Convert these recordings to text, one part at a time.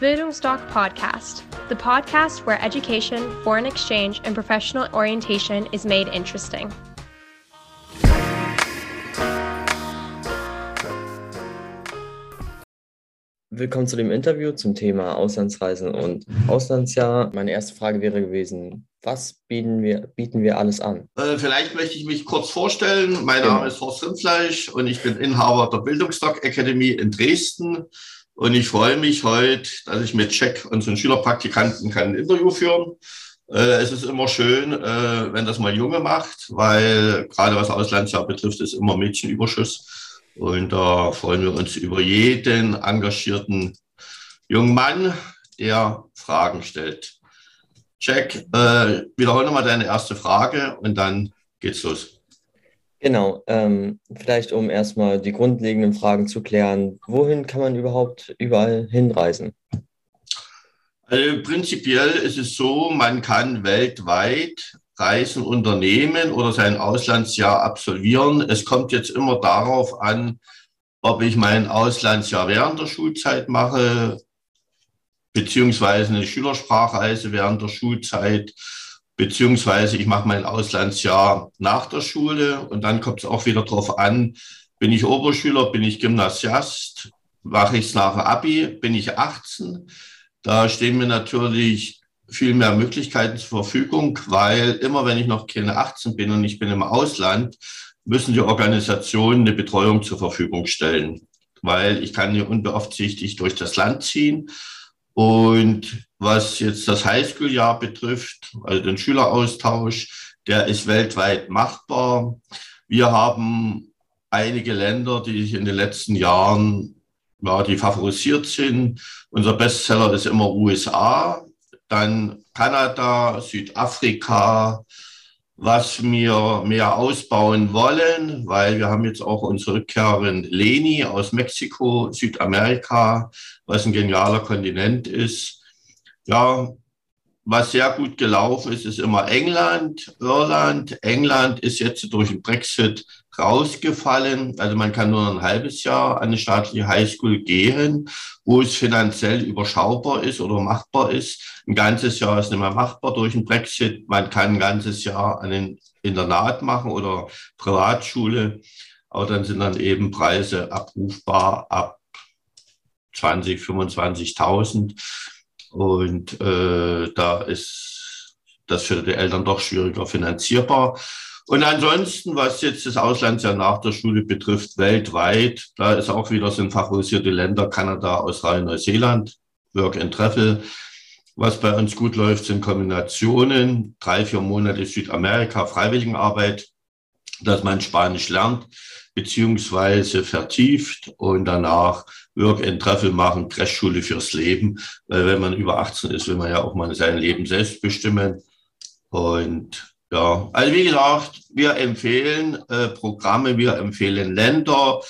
Bildungsdoc Podcast, the podcast where education, foreign exchange, and professional orientation is made interesting. Willkommen zu dem Interview zum Thema Auslandsreisen und Auslandsjahr. Meine erste Frage wäre gewesen, was bieten wir, bieten wir alles an? Äh, vielleicht möchte ich mich kurz vorstellen. Mein genau. Name ist Horst Rindfleisch und ich bin Inhaber der Bildungsdoc Academy in Dresden. Und ich freue mich heute, dass ich mit Jack, unseren Schülerpraktikanten, kann ein Interview führen. Äh, es ist immer schön, äh, wenn das mal Junge macht, weil gerade was Auslandsjahr betrifft, ist immer Mädchenüberschuss. Und da freuen wir uns über jeden engagierten jungen Mann, der Fragen stellt. Jack, äh, wiederhole nochmal deine erste Frage und dann geht's los. Genau, ähm, vielleicht um erstmal die grundlegenden Fragen zu klären. Wohin kann man überhaupt überall hinreisen? Also prinzipiell ist es so, man kann weltweit Reisen unternehmen oder sein Auslandsjahr absolvieren. Es kommt jetzt immer darauf an, ob ich mein Auslandsjahr während der Schulzeit mache, beziehungsweise eine Schülersprachreise während der Schulzeit, beziehungsweise ich mache mein Auslandsjahr nach der Schule und dann kommt es auch wieder darauf an, bin ich Oberschüler, bin ich Gymnasiast, mache ich es nach Abi, bin ich 18. Da stehen mir natürlich viel mehr Möglichkeiten zur Verfügung, weil immer wenn ich noch keine 18 bin und ich bin im Ausland, müssen die Organisationen eine Betreuung zur Verfügung stellen, weil ich kann hier unbeaufsichtigt durch das Land ziehen. Und was jetzt das Highschool-Jahr betrifft, also den Schüleraustausch, der ist weltweit machbar. Wir haben einige Länder, die sich in den letzten Jahren, ja, die favorisiert sind. Unser Bestseller ist immer USA dann Kanada, Südafrika, was wir mehr ausbauen wollen, weil wir haben jetzt auch unsere Rückkehrerin Leni aus Mexiko, Südamerika, was ein genialer Kontinent ist. Ja, was sehr gut gelaufen ist, ist immer England, Irland. England ist jetzt durch den Brexit rausgefallen. Also man kann nur ein halbes Jahr an eine staatliche Highschool gehen, wo es finanziell überschaubar ist oder machbar ist. Ein ganzes Jahr ist nicht mehr machbar durch den Brexit. Man kann ein ganzes Jahr an ein Internat machen oder Privatschule. Aber dann sind dann eben Preise abrufbar ab 20, 25.000. Und äh, da ist das für die Eltern doch schwieriger finanzierbar. Und ansonsten, was jetzt das Auslandsjahr nach der Schule betrifft, weltweit, da ist auch wieder sind favorisierte Länder, Kanada, Australien, Neuseeland, Work and Travel. Was bei uns gut läuft, sind Kombinationen, drei, vier Monate Südamerika, Freiwilligenarbeit, dass man Spanisch lernt, beziehungsweise vertieft und danach Work and Travel machen, Crashschule fürs Leben. Weil wenn man über 18 ist, will man ja auch mal sein Leben selbst bestimmen. Und ja, also wie gesagt, wir empfehlen äh, Programme, wir empfehlen Länder.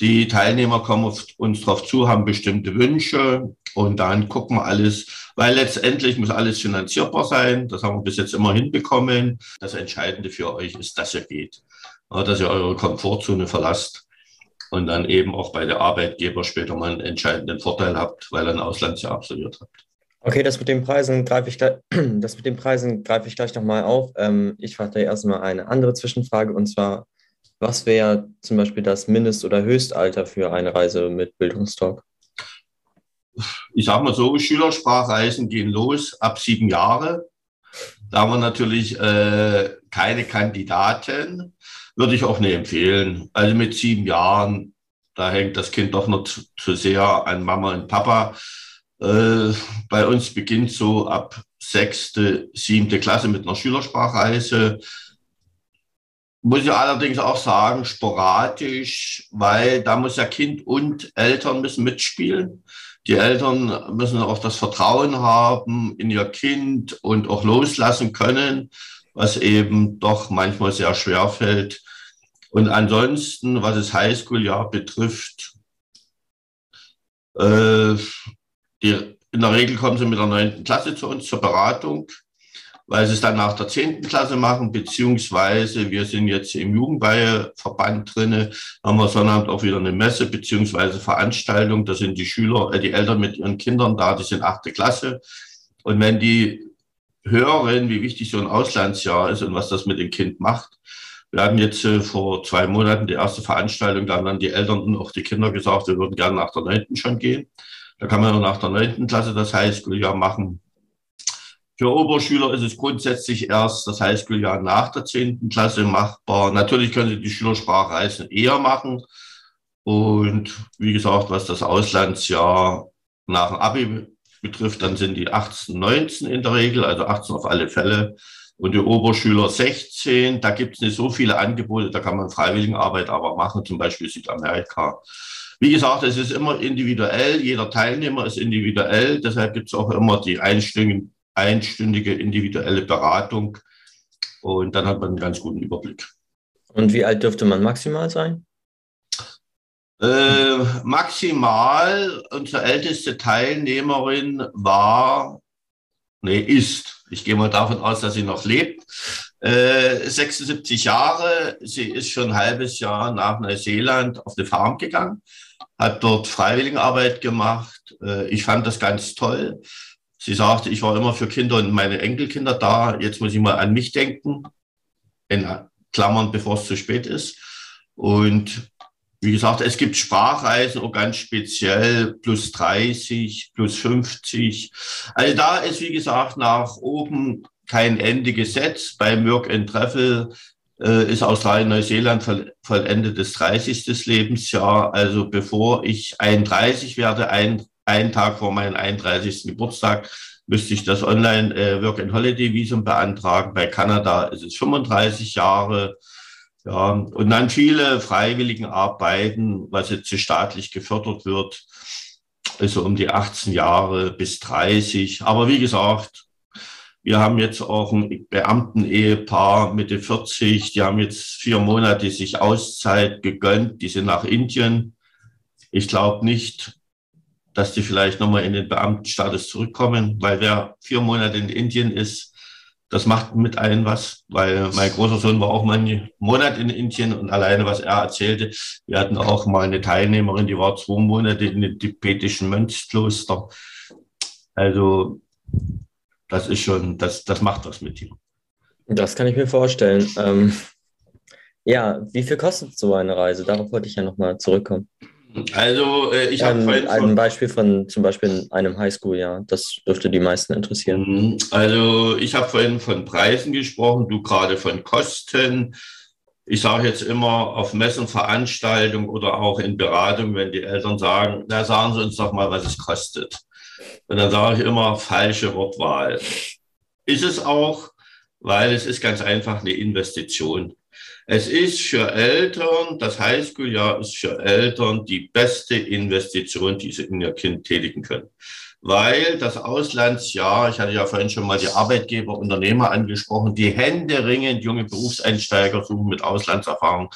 Die Teilnehmer kommen auf uns drauf zu, haben bestimmte Wünsche und dann gucken wir alles, weil letztendlich muss alles finanzierbar sein. Das haben wir bis jetzt immer hinbekommen. Das Entscheidende für euch ist, dass ihr geht, dass ihr eure Komfortzone verlasst und dann eben auch bei der Arbeitgeber später mal einen entscheidenden Vorteil habt, weil ihr ein Auslandsjahr absolviert habt. Okay, das mit den Preisen greife ich gleich, das mit den Preisen greife ich gleich nochmal auf. Ähm, ich frage erstmal eine andere Zwischenfrage und zwar, was wäre zum Beispiel das Mindest- oder Höchstalter für eine Reise mit Bildungstalk? Ich sage mal so, Schülersprachreisen gehen los ab sieben Jahre. Da haben wir natürlich äh, keine Kandidaten, würde ich auch nicht empfehlen. Also mit sieben Jahren, da hängt das Kind doch noch zu, zu sehr an Mama und Papa. Äh, bei uns beginnt so ab sechste, siebte Klasse mit einer Schülersprachreise. Muss ich allerdings auch sagen, sporadisch, weil da muss ja Kind und Eltern müssen mitspielen. Die Eltern müssen auch das Vertrauen haben in ihr Kind und auch loslassen können, was eben doch manchmal sehr schwer fällt. Und ansonsten, was das Highschool-Jahr betrifft, äh, die, in der Regel kommen sie mit der neunten Klasse zu uns zur Beratung, weil sie es dann nach der zehnten Klasse machen, beziehungsweise wir sind jetzt im Jugendweiheverband drinne, haben wir Sonnabend auch wieder eine Messe, beziehungsweise Veranstaltung. Da sind die Schüler, äh, die Eltern mit ihren Kindern da, die sind achte Klasse. Und wenn die hören, wie wichtig so ein Auslandsjahr ist und was das mit dem Kind macht, wir hatten jetzt äh, vor zwei Monaten die erste Veranstaltung, da haben dann die Eltern und auch die Kinder gesagt, wir würden gerne nach der neunten schon gehen. Da kann man nach der neunten Klasse das Highschool-Jahr machen. Für Oberschüler ist es grundsätzlich erst das Highschool-Jahr nach der zehnten Klasse machbar. Natürlich können Sie die Schülersprachreisen eher machen. Und wie gesagt, was das Auslandsjahr nach dem Abi betrifft, dann sind die 18, 19 in der Regel, also 18 auf alle Fälle. Und die Oberschüler 16, da gibt es nicht so viele Angebote, da kann man Freiwilligenarbeit aber machen, zum Beispiel Südamerika. Wie gesagt, es ist immer individuell, jeder Teilnehmer ist individuell, deshalb gibt es auch immer die einstündige individuelle Beratung und dann hat man einen ganz guten Überblick. Und wie alt dürfte man maximal sein? Äh, maximal, unsere älteste Teilnehmerin war, nee, ist, ich gehe mal davon aus, dass sie noch lebt, äh, 76 Jahre. Sie ist schon ein halbes Jahr nach Neuseeland auf eine Farm gegangen, hat dort Freiwilligenarbeit gemacht. Äh, ich fand das ganz toll. Sie sagte, ich war immer für Kinder und meine Enkelkinder da. Jetzt muss ich mal an mich denken. In Klammern, bevor es zu spät ist. Und wie gesagt, es gibt Sprachreisen auch ganz speziell plus 30, plus 50. Also da ist, wie gesagt, nach oben kein Ende gesetzt. Beim Work and Travel äh, ist Australien, Neuseeland vollendet das 30. Lebensjahr. Also bevor ich 31 werde, ein einen Tag vor meinem 31. Geburtstag müsste ich das Online äh, beantragen. Bei Kanada ist es 35 Jahre. Ja, und dann viele freiwilligen Arbeiten, was jetzt staatlich gefördert wird, also um die 18 Jahre bis 30. Aber wie gesagt, wir haben jetzt auch ein Beamten-Ehepaar Mitte 40, die haben jetzt vier Monate sich Auszeit gegönnt, die sind nach Indien. Ich glaube nicht, dass die vielleicht nochmal in den Beamtenstatus zurückkommen, weil wer vier Monate in Indien ist, das macht mit allen was, weil mein großer Sohn war auch mal einen Monat in Indien und alleine, was er erzählte, wir hatten auch mal eine Teilnehmerin, die war zwei Monate in dem tibetischen Mönchskloster. Also das ist schon, das, das macht was mit ihm. Das kann ich mir vorstellen. Ähm, ja, wie viel kostet so eine Reise? Darauf wollte ich ja nochmal zurückkommen. Also äh, ich habe vorhin ein Beispiel von zum Beispiel einem Highschool-Jahr. Das dürfte die meisten interessieren. Mhm. Also ich habe vorhin von Preisen gesprochen, du gerade von Kosten. Ich sage jetzt immer auf Messen, Veranstaltungen oder auch in Beratung, wenn die Eltern sagen, na sagen Sie uns doch mal, was es kostet. Und dann sage ich immer falsche Wortwahl. Ist es auch, weil es ist ganz einfach eine Investition. Es ist für Eltern, das Highschool-Jahr ist für Eltern die beste Investition, die sie in ihr Kind tätigen können. Weil das Auslandsjahr, ich hatte ja vorhin schon mal die Arbeitgeber, Unternehmer angesprochen, die Hände ringend junge Berufseinsteiger suchen mit Auslandserfahrung,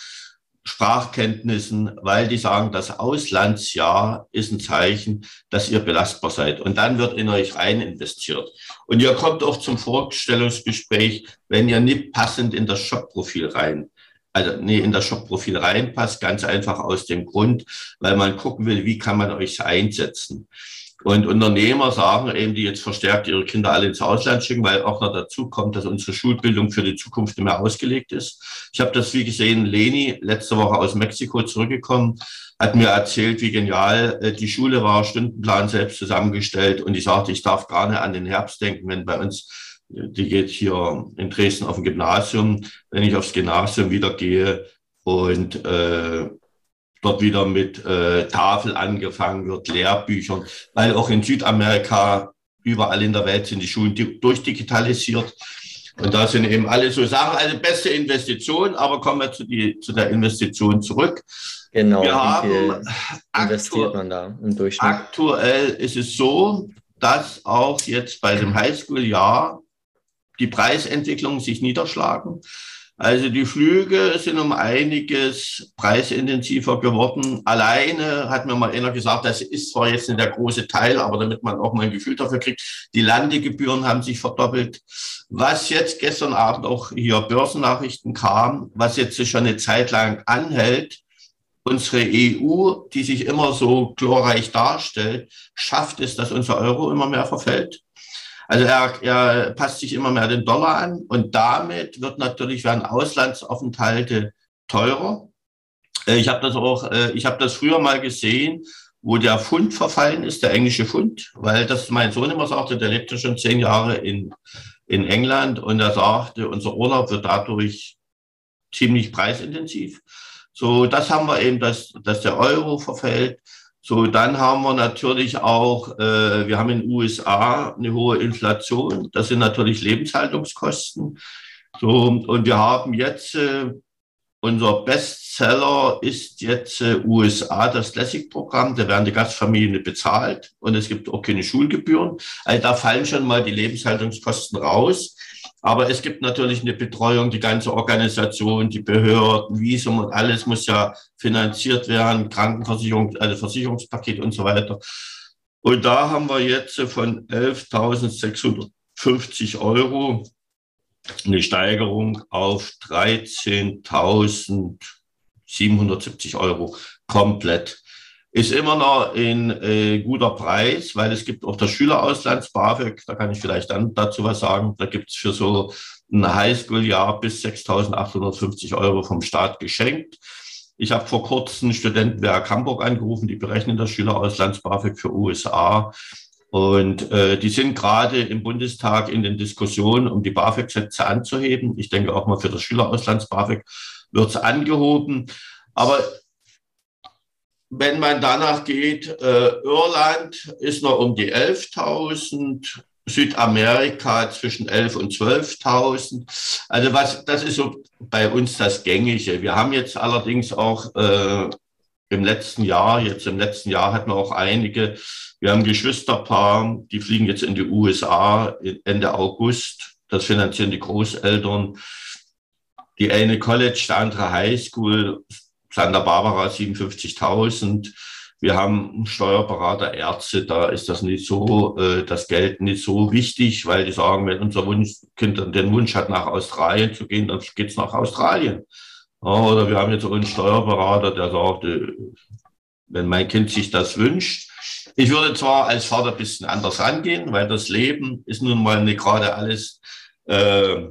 Sprachkenntnissen, weil die sagen, das Auslandsjahr ist ein Zeichen, dass ihr belastbar seid. Und dann wird in euch rein investiert. Und ihr kommt auch zum Vorstellungsgespräch, wenn ihr nicht passend in das Jobprofil rein also nee, in das Shop-Profil reinpasst, ganz einfach aus dem Grund, weil man gucken will, wie kann man euch einsetzen. Und Unternehmer sagen eben, die jetzt verstärkt ihre Kinder alle ins Ausland schicken, weil auch noch dazu kommt, dass unsere Schulbildung für die Zukunft nicht mehr ausgelegt ist. Ich habe das, wie gesehen, Leni letzte Woche aus Mexiko zurückgekommen, hat mir erzählt, wie genial äh, die Schule war, Stundenplan selbst zusammengestellt. Und ich sagte, ich darf gar nicht an den Herbst denken, wenn bei uns die geht hier in Dresden auf dem Gymnasium. Wenn ich aufs Gymnasium wieder gehe und äh, dort wieder mit äh, Tafel angefangen wird, Lehrbüchern, weil auch in Südamerika überall in der Welt sind die Schulen durchdigitalisiert. Und da sind eben alle so Sachen, also beste Investition, aber kommen wir zu, die, zu der Investition zurück. Genau, wir haben investiert man da im Durchschnitt? Aktuell ist es so, dass auch jetzt bei dem Highschool-Jahr die Preisentwicklung sich niederschlagen. Also die Flüge sind um einiges preisintensiver geworden. Alleine hat mir mal einer gesagt, das ist zwar jetzt nicht der große Teil, aber damit man auch mal ein Gefühl dafür kriegt, die Landegebühren haben sich verdoppelt. Was jetzt gestern Abend auch hier Börsennachrichten kam, was jetzt schon eine Zeit lang anhält, unsere EU, die sich immer so glorreich darstellt, schafft es, dass unser Euro immer mehr verfällt. Also er, er passt sich immer mehr den Dollar an und damit wird natürlich werden Auslandsaufenthalte teurer. Äh, ich habe das auch, äh, ich habe das früher mal gesehen, wo der Pfund verfallen ist, der englische Pfund, weil das mein Sohn immer sagte, der lebte schon zehn Jahre in, in England und er sagte, unser Urlaub wird dadurch ziemlich preisintensiv. So, das haben wir eben, dass, dass der Euro verfällt. So, dann haben wir natürlich auch, äh, wir haben in den USA eine hohe Inflation. Das sind natürlich Lebenshaltungskosten. So, und wir haben jetzt, äh, unser Bestseller ist jetzt äh, USA, das Classic-Programm. Da werden die Gastfamilien bezahlt und es gibt auch keine Schulgebühren. Also da fallen schon mal die Lebenshaltungskosten raus. Aber es gibt natürlich eine Betreuung, die ganze Organisation, die Behörden, Visum und alles muss ja finanziert werden, Krankenversicherung, also Versicherungspaket und so weiter. Und da haben wir jetzt von 11.650 Euro eine Steigerung auf 13.770 Euro komplett ist immer noch ein äh, guter Preis, weil es gibt auch das Schülerauslands-BAföG, da kann ich vielleicht dann dazu was sagen. Da gibt es für so ein Highschool-Jahr bis 6.850 Euro vom Staat geschenkt. Ich habe vor kurzem Studentenwerk Hamburg angerufen, die berechnen das Schülerauslands-BAföG für USA. Und äh, die sind gerade im Bundestag in den Diskussionen, um die BAföG-Sätze anzuheben. Ich denke auch mal für das Schülerauslands-BAföG wird es angehoben. Aber wenn man danach geht, äh, Irland ist noch um die 11.000, Südamerika zwischen 11 und 12.000. Also was, das ist so bei uns das Gängige. Wir haben jetzt allerdings auch äh, im letzten Jahr, jetzt im letzten Jahr hatten wir auch einige, wir haben Geschwisterpaar, die fliegen jetzt in die USA Ende August. Das finanzieren die Großeltern. Die eine College, der andere Highschool. Santa Barbara 57.000. Wir haben Steuerberater, Ärzte, da ist das nicht so, äh, das Geld nicht so wichtig, weil die sagen, wenn unser Wunschkind den Wunsch hat, nach Australien zu gehen, dann geht's nach Australien. Ja, oder wir haben jetzt einen Steuerberater, der sagt, äh, wenn mein Kind sich das wünscht. Ich würde zwar als Vater ein bisschen anders rangehen, weil das Leben ist nun mal nicht gerade alles äh,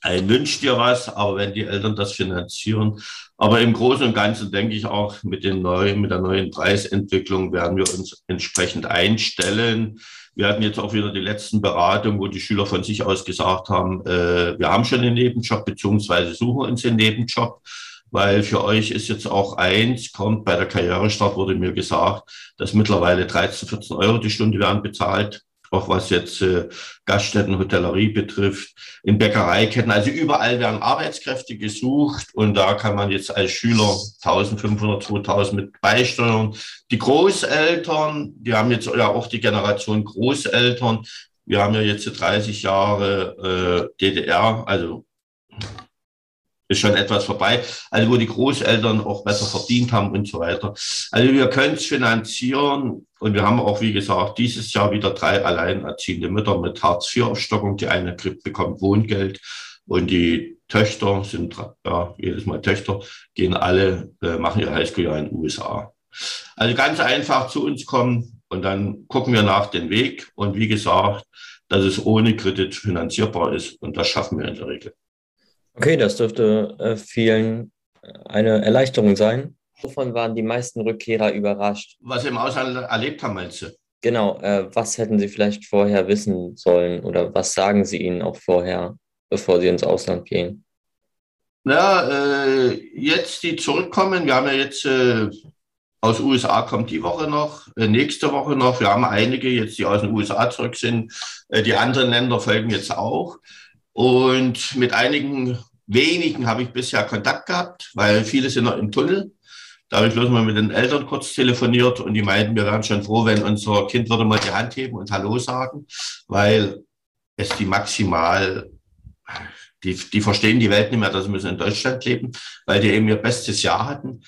ein wünscht dir was, aber wenn die Eltern das finanzieren. Aber im Großen und Ganzen denke ich auch mit den neuen, mit der neuen Preisentwicklung werden wir uns entsprechend einstellen. Wir hatten jetzt auch wieder die letzten Beratungen, wo die Schüler von sich aus gesagt haben, äh, wir haben schon einen Nebenjob, beziehungsweise suchen uns einen Nebenjob. Weil für euch ist jetzt auch eins, kommt bei der Karrierestart wurde mir gesagt, dass mittlerweile 13, 14 Euro die Stunde werden bezahlt auch was jetzt äh, Gaststätten, Hotellerie betrifft, in Bäckereiketten. Also überall werden Arbeitskräfte gesucht und da kann man jetzt als Schüler 1500, 2000 mit beisteuern. Die Großeltern, die haben jetzt ja auch die Generation Großeltern. Wir haben ja jetzt 30 Jahre äh, DDR, also ist schon etwas vorbei. Also wo die Großeltern auch besser verdient haben und so weiter. Also wir können es finanzieren und wir haben auch, wie gesagt, dieses Jahr wieder drei alleinerziehende Mütter mit Hartz-IV-Aufstockung. Die eine kriegt, bekommt Wohngeld und die Töchter sind, ja, jedes Mal Töchter, gehen alle, äh, machen ihr Highschool-Jahr in den USA. Also ganz einfach zu uns kommen und dann gucken wir nach dem Weg. Und wie gesagt, dass es ohne Kredit finanzierbar ist und das schaffen wir in der Regel. Okay, das dürfte äh, vielen eine Erleichterung sein. Wovon waren die meisten Rückkehrer überrascht? Was sie im Ausland erlebt haben, meinst du? Genau, äh, was hätten Sie vielleicht vorher wissen sollen oder was sagen Sie ihnen auch vorher, bevor Sie ins Ausland gehen? Ja, äh, jetzt die zurückkommen, wir haben ja jetzt äh, aus USA kommt die Woche noch, äh, nächste Woche noch. Wir haben einige jetzt, die aus den USA zurück sind. Äh, die anderen Länder folgen jetzt auch. Und mit einigen wenigen habe ich bisher Kontakt gehabt, weil viele sind noch im Tunnel. Da habe ich bloß mal mit den Eltern kurz telefoniert und die meinten, wir wären schon froh, wenn unser Kind würde mal die Hand heben und Hallo sagen, weil es die maximal die, die verstehen die Welt nicht mehr, dass sie müssen in Deutschland leben, weil die eben ihr bestes Jahr hatten.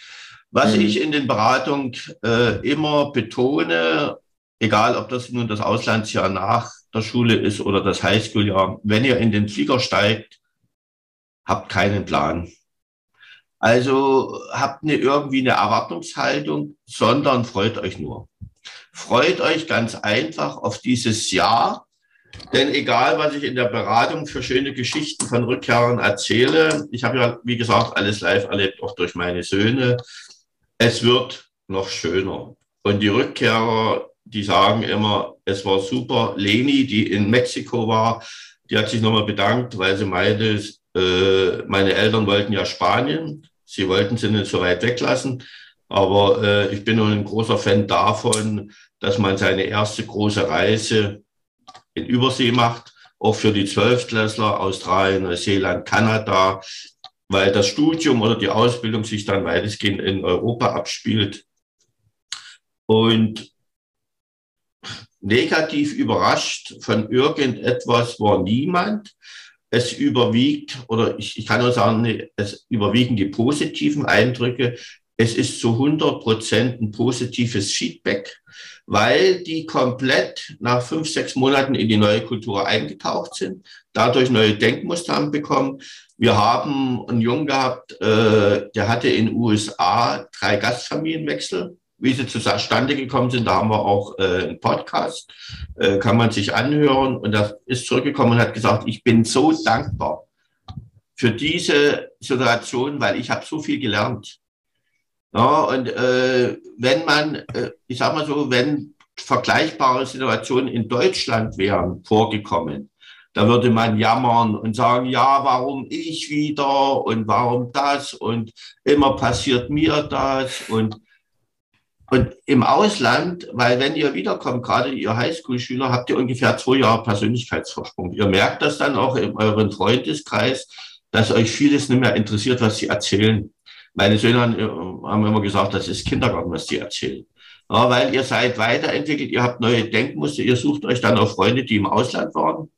Was mhm. ich in den Beratungen äh, immer betone, egal ob das nun das Auslandsjahr nach der Schule ist oder das Highschool-Jahr, wenn ihr in den Flieger steigt, habt keinen Plan. Also habt eine, irgendwie eine Erwartungshaltung, sondern freut euch nur. Freut euch ganz einfach auf dieses Jahr, denn egal, was ich in der Beratung für schöne Geschichten von Rückkehrern erzähle, ich habe ja, wie gesagt, alles live erlebt, auch durch meine Söhne, es wird noch schöner. Und die Rückkehrer, die sagen immer, es war super. Leni, die in Mexiko war, die hat sich nochmal bedankt, weil sie meinte, äh, meine Eltern wollten ja Spanien. Sie wollten sie nicht so weit weglassen. Aber äh, ich bin nun ein großer Fan davon, dass man seine erste große Reise in Übersee macht, auch für die Zwölftklässler, Australien, Neuseeland, Kanada, weil das Studium oder die Ausbildung sich dann weitestgehend in Europa abspielt. Und negativ überrascht von irgendetwas war niemand. Es überwiegt, oder ich, ich kann nur sagen, es überwiegen die positiven Eindrücke. Es ist zu 100 Prozent ein positives Feedback weil die komplett nach fünf, sechs Monaten in die neue Kultur eingetaucht sind, dadurch neue Denkmuster haben bekommen. Wir haben einen Jungen gehabt, äh, der hatte in USA drei Gastfamilienwechsel. Wie sie zustande gekommen sind, da haben wir auch äh, einen Podcast, äh, kann man sich anhören. Und er ist zurückgekommen und hat gesagt, ich bin so dankbar für diese Situation, weil ich habe so viel gelernt. Ja, und äh, wenn man, äh, ich sag mal so, wenn vergleichbare Situationen in Deutschland wären vorgekommen, da würde man jammern und sagen, ja, warum ich wieder und warum das und immer passiert mir das und und im Ausland, weil wenn ihr wiederkommt, gerade ihr Highschool-Schüler, habt ihr ungefähr zwei Jahre Persönlichkeitsvorsprung. Ihr merkt das dann auch in euren Freundeskreis, dass euch vieles nicht mehr interessiert, was sie erzählen. Meine Söhne haben immer gesagt, das ist Kindergarten, was die erzählen. Ja, weil ihr seid weiterentwickelt, ihr habt neue Denkmuster, ihr sucht euch dann auch Freunde, die im Ausland waren,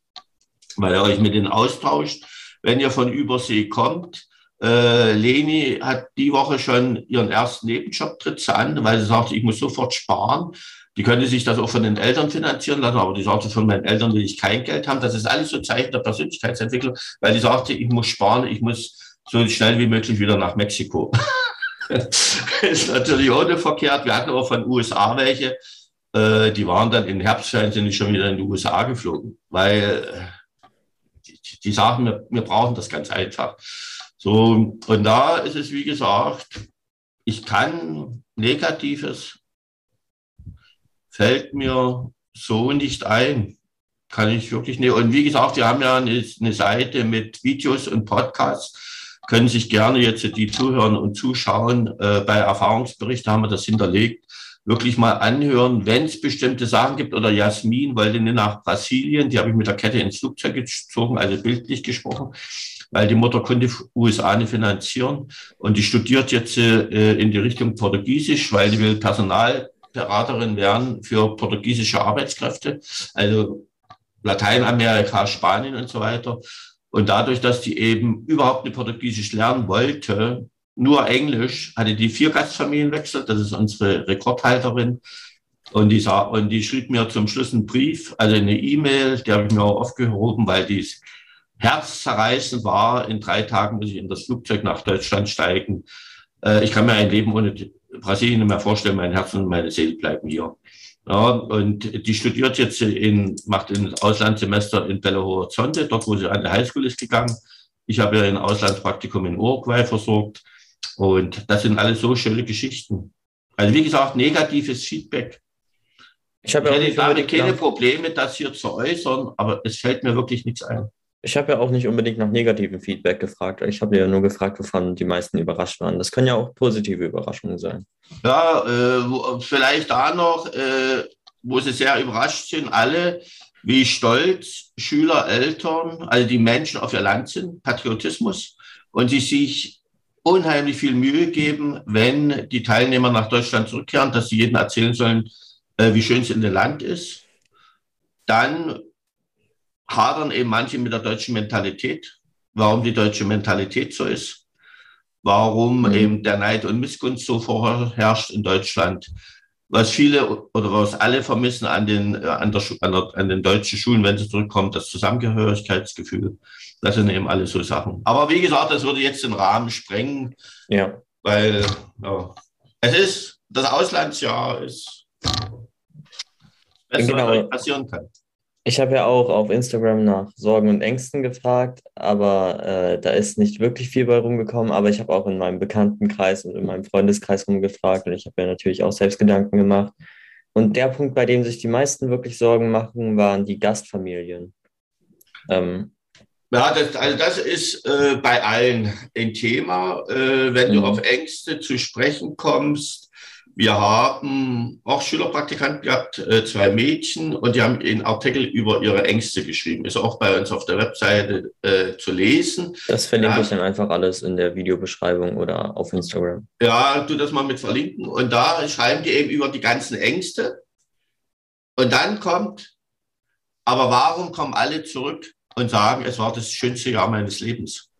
weil ihr euch mit denen austauscht. Wenn ihr von Übersee kommt, äh, Leni hat die Woche schon ihren ersten Nebenjob tritt an, weil sie sagte, ich muss sofort sparen. Die könnte sich das auch von den Eltern finanzieren lassen, aber die sagte, von meinen Eltern will ich kein Geld haben. Das ist alles so Zeichen der Persönlichkeitsentwicklung, weil die sagte, ich muss sparen, ich muss so schnell wie möglich wieder nach Mexiko. ist natürlich nicht verkehrt. Wir hatten aber von USA welche, äh, die waren dann in Herbstferien sind schon wieder in die USA geflogen, weil äh, die, die sagen, wir, wir brauchen das ganz einfach. So, und da ist es, wie gesagt, ich kann Negatives fällt mir so nicht ein. Kann ich wirklich nicht. Und wie gesagt, wir haben ja eine, eine Seite mit Videos und Podcasts können sich gerne jetzt die zuhören und zuschauen. Äh, bei Erfahrungsberichten haben wir das hinterlegt. Wirklich mal anhören, wenn es bestimmte Sachen gibt. Oder Jasmin wollte nach Brasilien. Die habe ich mit der Kette ins Flugzeug gezogen, also bildlich gesprochen, weil die Mutter konnte USA nicht finanzieren. Und die studiert jetzt äh, in die Richtung Portugiesisch, weil die will Personalberaterin werden für portugiesische Arbeitskräfte. Also Lateinamerika, Spanien und so weiter. Und dadurch, dass die eben überhaupt nicht Portugiesisch lernen wollte, nur Englisch, hatte die vier Gastfamilienwechsel. Das ist unsere Rekordhalterin. Und die, sah, und die schrieb mir zum Schluss einen Brief, also eine E-Mail, die habe ich mir auch aufgehoben, weil die herzzerreißend war. In drei Tagen muss ich in das Flugzeug nach Deutschland steigen. Äh, ich kann mir ein Leben ohne Brasilien nicht mehr vorstellen. Mein Herz und meine Seele bleiben hier. Ja, und die studiert jetzt in, macht ein Auslandssemester in Belo Horizonte, dort wo sie an der Highschool ist gegangen. Ich habe ja ein Auslandspraktikum in Uruguay versorgt. Und das sind alles so schöne Geschichten. Also wie gesagt, negatives Feedback. Ich, habe ja ich hätte keine Probleme, das hier zu äußern, aber es fällt mir wirklich nichts ein. Ich habe ja auch nicht unbedingt nach negativem Feedback gefragt. Ich habe ja nur gefragt, wovon die meisten überrascht waren. Das können ja auch positive Überraschungen sein. Ja, äh, vielleicht da noch, äh, wo sie sehr überrascht sind, alle, wie stolz Schüler, Eltern, also die Menschen auf ihr Land sind, Patriotismus, und sie sich unheimlich viel Mühe geben, wenn die Teilnehmer nach Deutschland zurückkehren, dass sie jedem erzählen sollen, äh, wie schön es in dem Land ist. Dann hadern eben manche mit der deutschen Mentalität. warum die deutsche Mentalität so ist, warum mhm. eben der Neid und Missgunst so vorherrscht in Deutschland, was viele oder was alle vermissen an den, äh, an, der, an, der, an den deutschen Schulen, wenn sie zurückkommen, das Zusammengehörigkeitsgefühl. Das sind eben alle so Sachen. Aber wie gesagt, das würde jetzt den Rahmen sprengen. Ja. Weil ja, es ist, das Auslandsjahr ist das genau. was passieren kann. Ich habe ja auch auf Instagram nach Sorgen und Ängsten gefragt, aber äh, da ist nicht wirklich viel bei rumgekommen. Aber ich habe auch in meinem Bekanntenkreis und in meinem Freundeskreis rumgefragt und ich habe mir natürlich auch selbst Gedanken gemacht. Und der Punkt, bei dem sich die meisten wirklich Sorgen machen, waren die Gastfamilien. Ähm, ja, das, also das ist äh, bei allen ein Thema. Äh, wenn mhm. du auf Ängste zu sprechen kommst, wir haben auch Schülerpraktikanten gehabt, äh, zwei Mädchen, und die haben einen Artikel über ihre Ängste geschrieben. Ist auch bei uns auf der Webseite äh, zu lesen. Das verlinke ja. ich dann einfach alles in der Videobeschreibung oder auf Instagram. Ja, tu das mal mit verlinken. Und da schreiben die eben über die ganzen Ängste. Und dann kommt, aber warum kommen alle zurück und sagen, es war das schönste Jahr meines Lebens?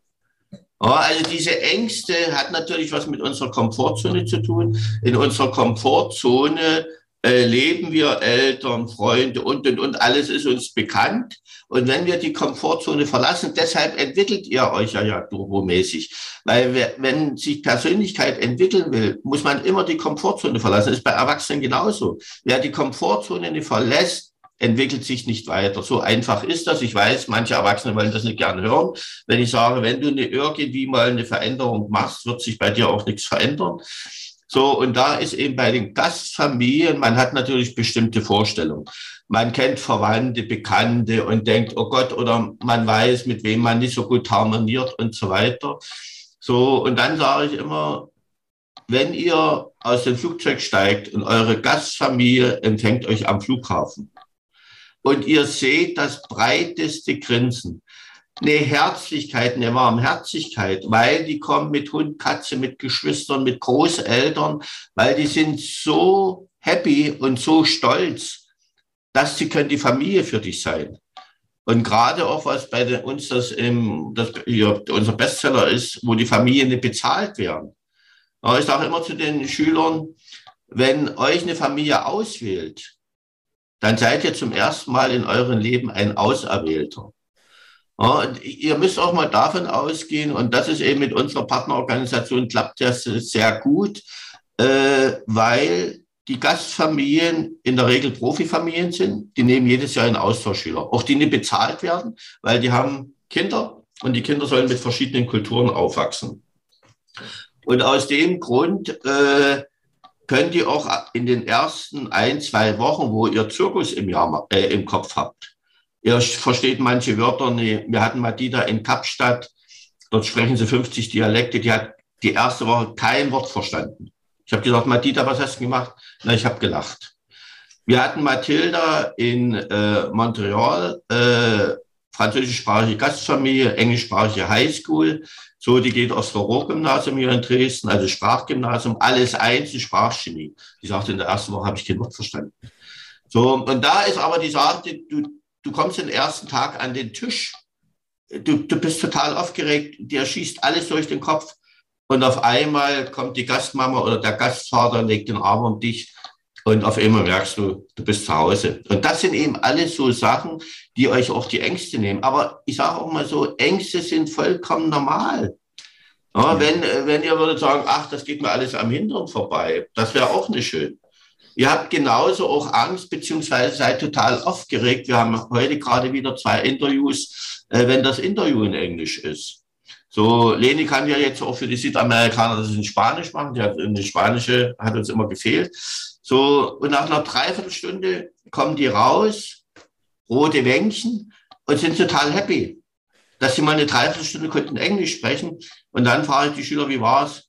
Also diese Ängste hat natürlich was mit unserer Komfortzone zu tun. In unserer Komfortzone äh, leben wir Eltern, Freunde und, und, und, alles ist uns bekannt. Und wenn wir die Komfortzone verlassen, deshalb entwickelt ihr euch ja, ja turbomäßig. Weil wenn sich Persönlichkeit entwickeln will, muss man immer die Komfortzone verlassen. Das ist bei Erwachsenen genauso. Wer die Komfortzone nicht verlässt, entwickelt sich nicht weiter. So einfach ist das. Ich weiß, manche Erwachsene wollen das nicht gerne hören. Wenn ich sage, wenn du eine, irgendwie mal eine Veränderung machst, wird sich bei dir auch nichts verändern. So, und da ist eben bei den Gastfamilien, man hat natürlich bestimmte Vorstellungen. Man kennt Verwandte, Bekannte und denkt, oh Gott, oder man weiß, mit wem man nicht so gut harmoniert und so weiter. So, und dann sage ich immer, wenn ihr aus dem Flugzeug steigt und eure Gastfamilie empfängt euch am Flughafen, und ihr seht das breiteste Grinsen. Eine Herzlichkeit, eine Warmherzigkeit, weil die kommen mit Hund, Katze, mit Geschwistern, mit Großeltern, weil die sind so happy und so stolz, dass sie können die Familie für dich sein. Und gerade auch, was bei uns das, im, das hier, unser Bestseller ist, wo die Familien nicht bezahlt werden. Aber ich sage immer zu den Schülern, wenn euch eine Familie auswählt, dann seid ihr zum ersten Mal in eurem Leben ein Auserwählter. Ja, ihr müsst auch mal davon ausgehen, und das ist eben mit unserer Partnerorganisation klappt das sehr gut, äh, weil die Gastfamilien in der Regel Profifamilien sind. Die nehmen jedes Jahr einen Austauschschüler, auch die nicht bezahlt werden, weil die haben Kinder und die Kinder sollen mit verschiedenen Kulturen aufwachsen. Und aus dem Grund äh, könnt ihr auch in den ersten ein, zwei Wochen, wo ihr Zirkus im, Jahr, äh, im Kopf habt, ihr versteht manche Wörter nicht. Wir hatten Madida in Kapstadt, dort sprechen sie 50 Dialekte, die hat die erste Woche kein Wort verstanden. Ich habe gesagt, Madida, was hast du gemacht? Na, ich habe gelacht. Wir hatten Mathilda in äh, Montreal, äh, französischsprachige Gastfamilie, englischsprachige Highschool. So, die geht aufs Roro-Gymnasium hier in Dresden, also Sprachgymnasium, alles eins, Sprachchemie. Die sagte, in der ersten Woche habe ich kein Wort verstanden. So, und da ist aber die Sache, du, du kommst den ersten Tag an den Tisch, du, du bist total aufgeregt, dir schießt alles durch den Kopf und auf einmal kommt die Gastmama oder der Gastvater, legt den Arm um dich und auf einmal merkst du, du bist zu Hause. Und das sind eben alles so Sachen, die euch auch die Ängste nehmen. Aber ich sage auch mal so, Ängste sind vollkommen normal. Ja, wenn, wenn ihr würdet sagen, ach, das geht mir alles am Hintern vorbei, das wäre auch nicht schön. Ihr habt genauso auch Angst, beziehungsweise seid total aufgeregt. Wir haben heute gerade wieder zwei Interviews, äh, wenn das Interview in Englisch ist. So, Leni kann ja jetzt auch für die Südamerikaner das in Spanisch machen. Die hat eine spanische, hat uns immer gefehlt. So, und nach einer Dreiviertelstunde kommen die raus, rote Wänkchen, und sind total happy, dass sie mal eine Dreiviertelstunde konnten Englisch sprechen. Und dann frage ich die Schüler, wie war's?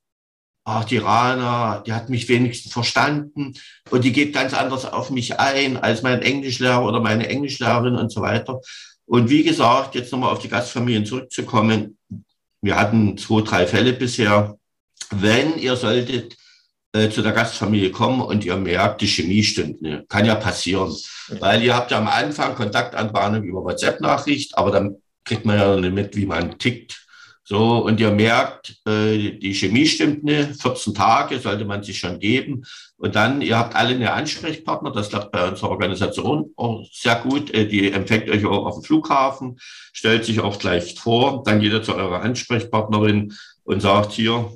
Ach, die Rana, die hat mich wenigstens verstanden und die geht ganz anders auf mich ein als mein Englischlehrer oder meine Englischlehrerin und so weiter. Und wie gesagt, jetzt nochmal auf die Gastfamilien zurückzukommen. Wir hatten zwei, drei Fälle bisher. Wenn ihr solltet äh, zu der Gastfamilie kommen und ihr merkt, die Chemie stimmt nicht. Ne? Kann ja passieren. Weil ihr habt ja am Anfang Kontaktanbahnung über WhatsApp-Nachricht, aber dann kriegt man ja nicht mit, wie man tickt. So, und ihr merkt, äh, die Chemie stimmt nicht. 14 Tage sollte man sich schon geben. Und dann, ihr habt alle eine Ansprechpartner. Das klappt bei unserer Organisation auch sehr gut. Äh, die empfängt euch auch auf dem Flughafen, stellt sich auch gleich vor. Dann geht ihr zu eurer Ansprechpartnerin und sagt hier,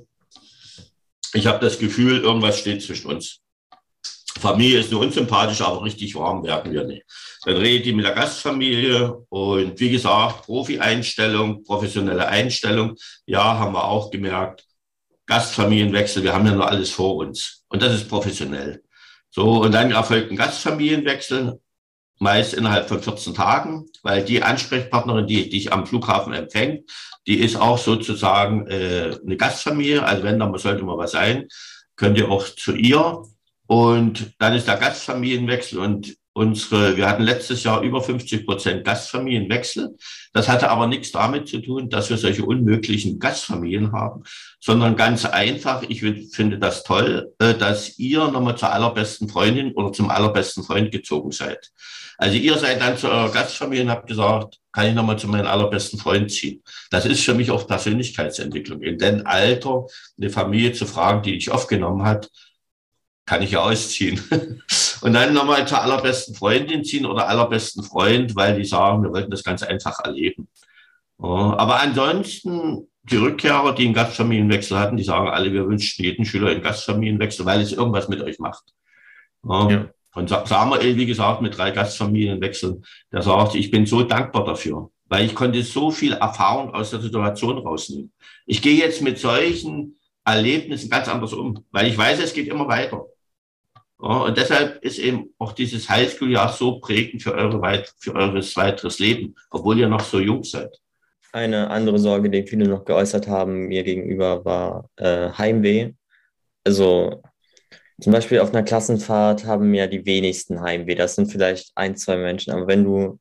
ich habe das Gefühl, irgendwas steht zwischen uns. Familie ist nur unsympathisch, aber richtig warm werden wir nicht. Dann redet die mit der Gastfamilie und wie gesagt, Profi-Einstellung, professionelle Einstellung. Ja, haben wir auch gemerkt. Gastfamilienwechsel, wir haben ja noch alles vor uns. Und das ist professionell. So, und dann erfolgt ein Gastfamilienwechsel, meist innerhalb von 14 Tagen, weil die Ansprechpartnerin, die dich am Flughafen empfängt, die ist auch sozusagen äh, eine Gastfamilie. Also wenn da sollte mal was sein, könnt ihr auch zu ihr und dann ist der Gastfamilienwechsel und unsere, wir hatten letztes Jahr über 50 Prozent Gastfamilienwechsel. Das hatte aber nichts damit zu tun, dass wir solche unmöglichen Gastfamilien haben, sondern ganz einfach, ich finde das toll, äh, dass ihr nochmal zur allerbesten Freundin oder zum allerbesten Freund gezogen seid. Also ihr seid dann zu eurer Gastfamilie und habt gesagt, kann ich nochmal zu meinem allerbesten Freund ziehen. Das ist für mich auch Persönlichkeitsentwicklung. In dem Alter eine Familie zu fragen, die dich aufgenommen hat, kann ich ja ausziehen. Und dann nochmal zur allerbesten Freundin ziehen oder allerbesten Freund, weil die sagen, wir wollten das ganz einfach erleben. Aber ansonsten, die Rückkehrer, die einen Gastfamilienwechsel hatten, die sagen alle, wir wünschen jeden Schüler einen Gastfamilienwechsel, weil es irgendwas mit euch macht. Ja. Und Samuel, wie gesagt, mit drei Gastfamilienwechseln, der sagt, ich bin so dankbar dafür, weil ich konnte so viel Erfahrung aus der Situation rausnehmen. Ich gehe jetzt mit solchen Erlebnissen ganz anders um, weil ich weiß, es geht immer weiter. Und deshalb ist eben auch dieses Highschool-Jahr so prägend für, eure für eures weiteres Leben, obwohl ihr noch so jung seid. Eine andere Sorge, die viele noch geäußert haben mir gegenüber, war äh, Heimweh. Also zum Beispiel auf einer Klassenfahrt haben ja die wenigsten Heimweh. Das sind vielleicht ein, zwei Menschen. Aber wenn du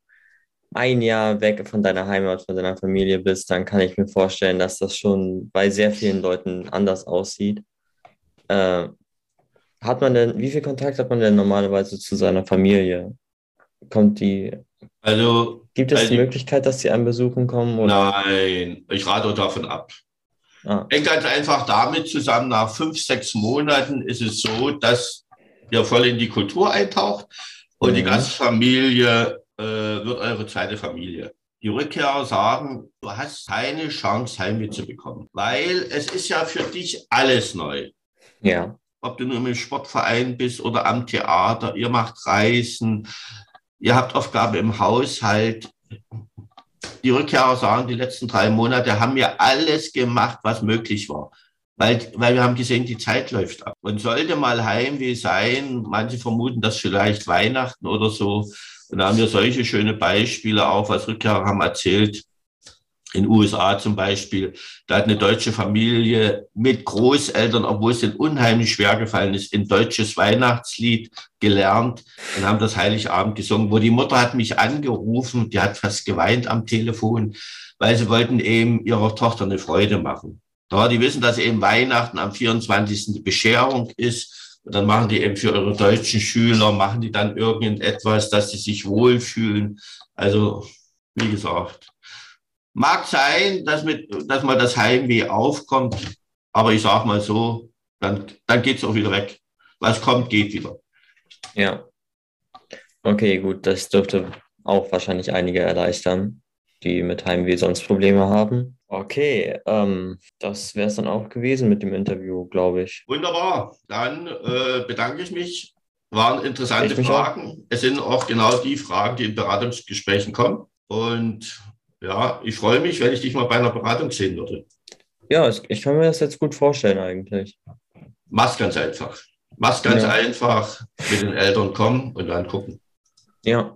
ein Jahr weg von deiner Heimat, von deiner Familie bist, dann kann ich mir vorstellen, dass das schon bei sehr vielen Leuten anders aussieht. Äh, hat man denn, wie viel Kontakt hat man denn normalerweise zu seiner Familie? Kommt die. Also. Gibt es also, die Möglichkeit, dass sie einen besuchen kommen? Oder? Nein, ich rate davon ab. Ah. Hängt ganz einfach damit zusammen, nach fünf, sechs Monaten ist es so, dass ihr voll in die Kultur eintaucht und mhm. die Gastfamilie äh, wird eure zweite Familie. Die Rückkehrer sagen, du hast keine Chance, Heimweh zu bekommen, weil es ist ja für dich alles neu. Ja ob du nur im Sportverein bist oder am Theater, ihr macht Reisen, ihr habt Aufgabe im Haushalt. Die Rückkehrer sagen, die letzten drei Monate haben wir alles gemacht, was möglich war. Weil, weil wir haben gesehen, die Zeit läuft ab. Und sollte mal Heimweh sein, manche vermuten das vielleicht Weihnachten oder so. Und da haben wir solche schöne Beispiele auch, was Rückkehrer haben erzählt in den USA zum Beispiel, da hat eine deutsche Familie mit Großeltern, obwohl es ihnen unheimlich schwer gefallen ist, ein deutsches Weihnachtslied gelernt und haben das Heiligabend gesungen, wo die Mutter hat mich angerufen, die hat fast geweint am Telefon, weil sie wollten eben ihrer Tochter eine Freude machen. Ja, die wissen, dass eben Weihnachten am 24. die Bescherung ist. Und dann machen die eben für ihre deutschen Schüler, machen die dann irgendetwas, dass sie sich wohlfühlen. Also, wie gesagt, Mag sein, dass, mit, dass mal das Heimweh aufkommt, aber ich sage mal so, dann, dann geht es auch wieder weg. Was kommt, geht wieder. Ja. Okay, gut, das dürfte auch wahrscheinlich einige erleichtern, die mit Heimweh sonst Probleme haben. Okay, ähm, das wäre es dann auch gewesen mit dem Interview, glaube ich. Wunderbar, dann äh, bedanke ich mich. Waren interessante Fragen. Auch. Es sind auch genau die Fragen, die in Beratungsgesprächen kommen. Und ja, ich freue mich, wenn ich dich mal bei einer Beratung sehen würde. Ja, ich kann mir das jetzt gut vorstellen eigentlich. Mach's ganz einfach. Mach's ganz ja. einfach mit den Eltern kommen und dann gucken. Ja,